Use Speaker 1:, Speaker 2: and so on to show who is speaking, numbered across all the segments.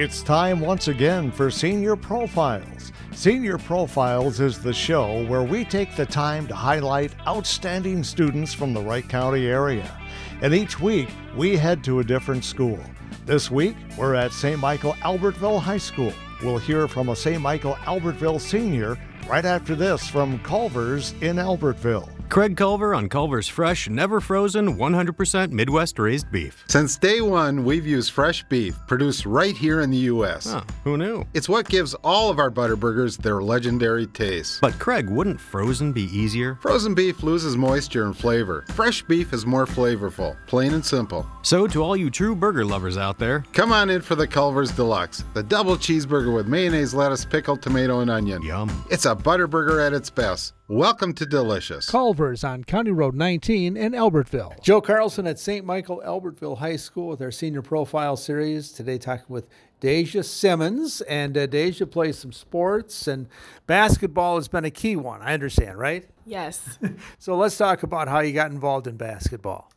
Speaker 1: It's time once again for Senior Profiles. Senior Profiles is the show where we take the time to highlight outstanding students from the Wright County area. And each week, we head to a different school. This week, we're at St. Michael Albertville High School. We'll hear from a St. Michael Albertville senior right after this from Culver's in Albertville.
Speaker 2: Craig Culver on Culver's fresh, never frozen, 100% Midwest raised beef.
Speaker 3: Since day one, we've used fresh beef produced right here in the U.S.
Speaker 2: Huh, who knew?
Speaker 3: It's what gives all of our Butterburgers their legendary taste.
Speaker 2: But Craig, wouldn't frozen be easier?
Speaker 3: Frozen beef loses moisture and flavor. Fresh beef is more flavorful, plain and simple.
Speaker 2: So, to all you true burger lovers out there,
Speaker 3: come on in for the Culver's Deluxe, the double cheeseburger with mayonnaise, lettuce, pickle, tomato, and onion.
Speaker 2: Yum.
Speaker 3: It's a Butterburger at its best. Welcome to Delicious.
Speaker 4: Culver's on County Road 19 in Albertville. Joe Carlson at St. Michael Albertville High School with our senior profile series. Today, talking with Daysia Simmons. And uh, Daysia plays some sports, and basketball has been a key one. I understand, right?
Speaker 5: Yes.
Speaker 4: so let's talk about how you got involved in basketball.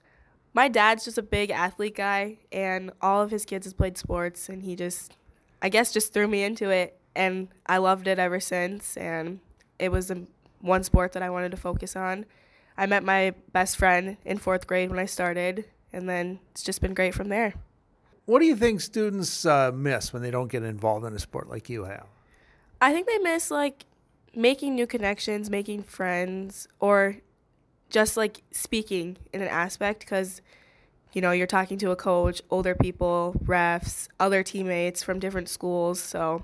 Speaker 5: My dad's just a big athlete guy, and all of his kids has played sports, and he just, I guess, just threw me into it, and I loved it ever since. And it was a one sport that I wanted to focus on. I met my best friend in fourth grade when I started, and then it's just been great from there.
Speaker 4: What do you think students uh, miss when they don't get involved in a sport like you have?
Speaker 5: I think they miss like making new connections, making friends, or just like speaking in an aspect because you know you're talking to a coach, older people, refs, other teammates from different schools. So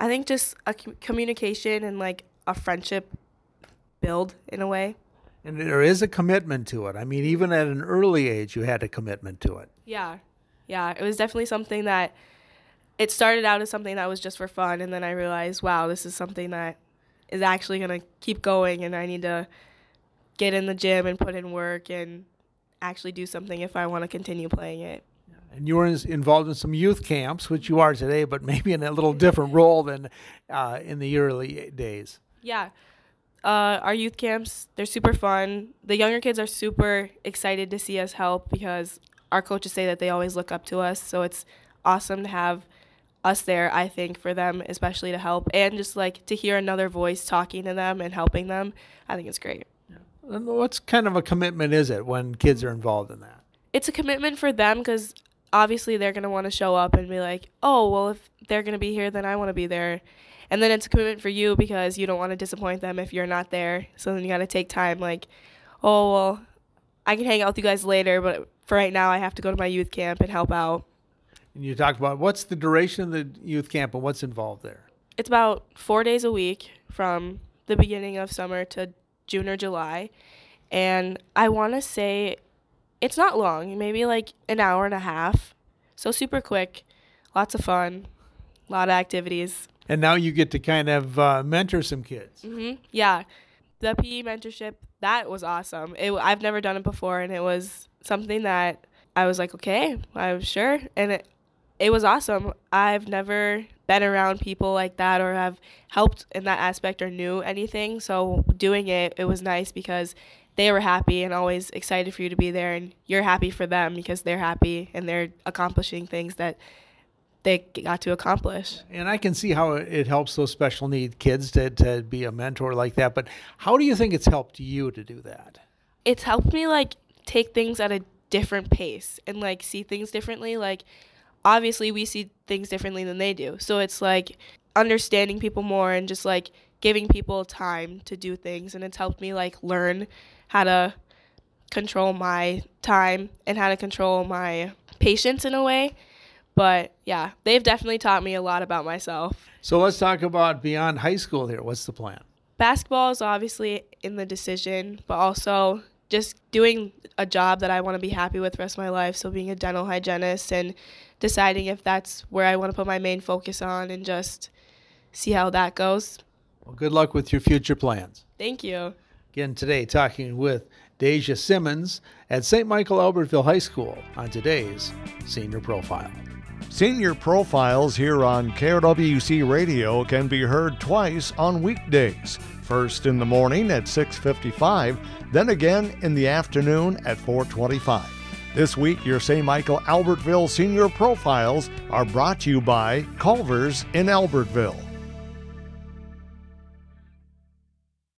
Speaker 5: I think just a communication and like a friendship build in a way.
Speaker 4: And there is a commitment to it. I mean, even at an early age, you had a commitment to it.
Speaker 5: Yeah. Yeah. It was definitely something that it started out as something that was just for fun. And then I realized, wow, this is something that is actually going to keep going. And I need to get in the gym and put in work and actually do something if I want to continue playing it.
Speaker 4: And you were involved in some youth camps, which you are today, but maybe in a little different role than uh, in the early days.
Speaker 5: Yeah uh, our youth camps they're super fun. The younger kids are super excited to see us help because our coaches say that they always look up to us. So it's awesome to have us there i think for them especially to help. And just like to hear another voice talking to them and helping them i think it's great.
Speaker 4: Yeah. what's kind of a commitment is it when kids are involved in that?
Speaker 5: It's a commitment for them because obviously they're going to want to show up and be like oh well if they're going to be here then i want to be there and then it's a commitment for you because you don't want to disappoint them if you're not there. So then you got to take time like, oh, well, I can hang out with you guys later, but for right now I have to go to my youth camp and help out.
Speaker 4: And you talked about what's the duration of the youth camp and what's involved there?
Speaker 5: It's about 4 days a week from the beginning of summer to June or July. And I want to say it's not long, maybe like an hour and a half. So super quick, lots of fun, a lot of activities
Speaker 4: and now you get to kind of uh, mentor some kids.
Speaker 5: Mm-hmm. Yeah, the PE mentorship that was awesome. It, I've never done it before, and it was something that I was like, okay, I was sure, and it it was awesome. I've never been around people like that or have helped in that aspect or knew anything. So doing it, it was nice because they were happy and always excited for you to be there, and you're happy for them because they're happy and they're accomplishing things that they got to accomplish.
Speaker 4: And I can see how it helps those special need kids to, to be a mentor like that. But how do you think it's helped you to do that?
Speaker 5: It's helped me like take things at a different pace and like see things differently. Like obviously we see things differently than they do. So it's like understanding people more and just like giving people time to do things and it's helped me like learn how to control my time and how to control my patience in a way but yeah, they've definitely taught me a lot about myself.
Speaker 4: So let's talk about beyond high school here. What's the plan?
Speaker 5: Basketball is obviously in the decision, but also just doing a job that I want to be happy with the rest of my life. So being a dental hygienist and deciding if that's where I want to put my main focus on and just see how that goes.
Speaker 4: Well, good luck with your future plans.
Speaker 5: Thank you.
Speaker 4: Again, today talking with Daysia Simmons at St. Michael Albertville High School on today's Senior Profile.
Speaker 1: Senior profiles here on KRWC Radio can be heard twice on weekdays. First in the morning at 6:55, then again in the afternoon at 4:25. This week, your St. Michael Albertville Senior Profiles are brought to you by Culver's in Albertville.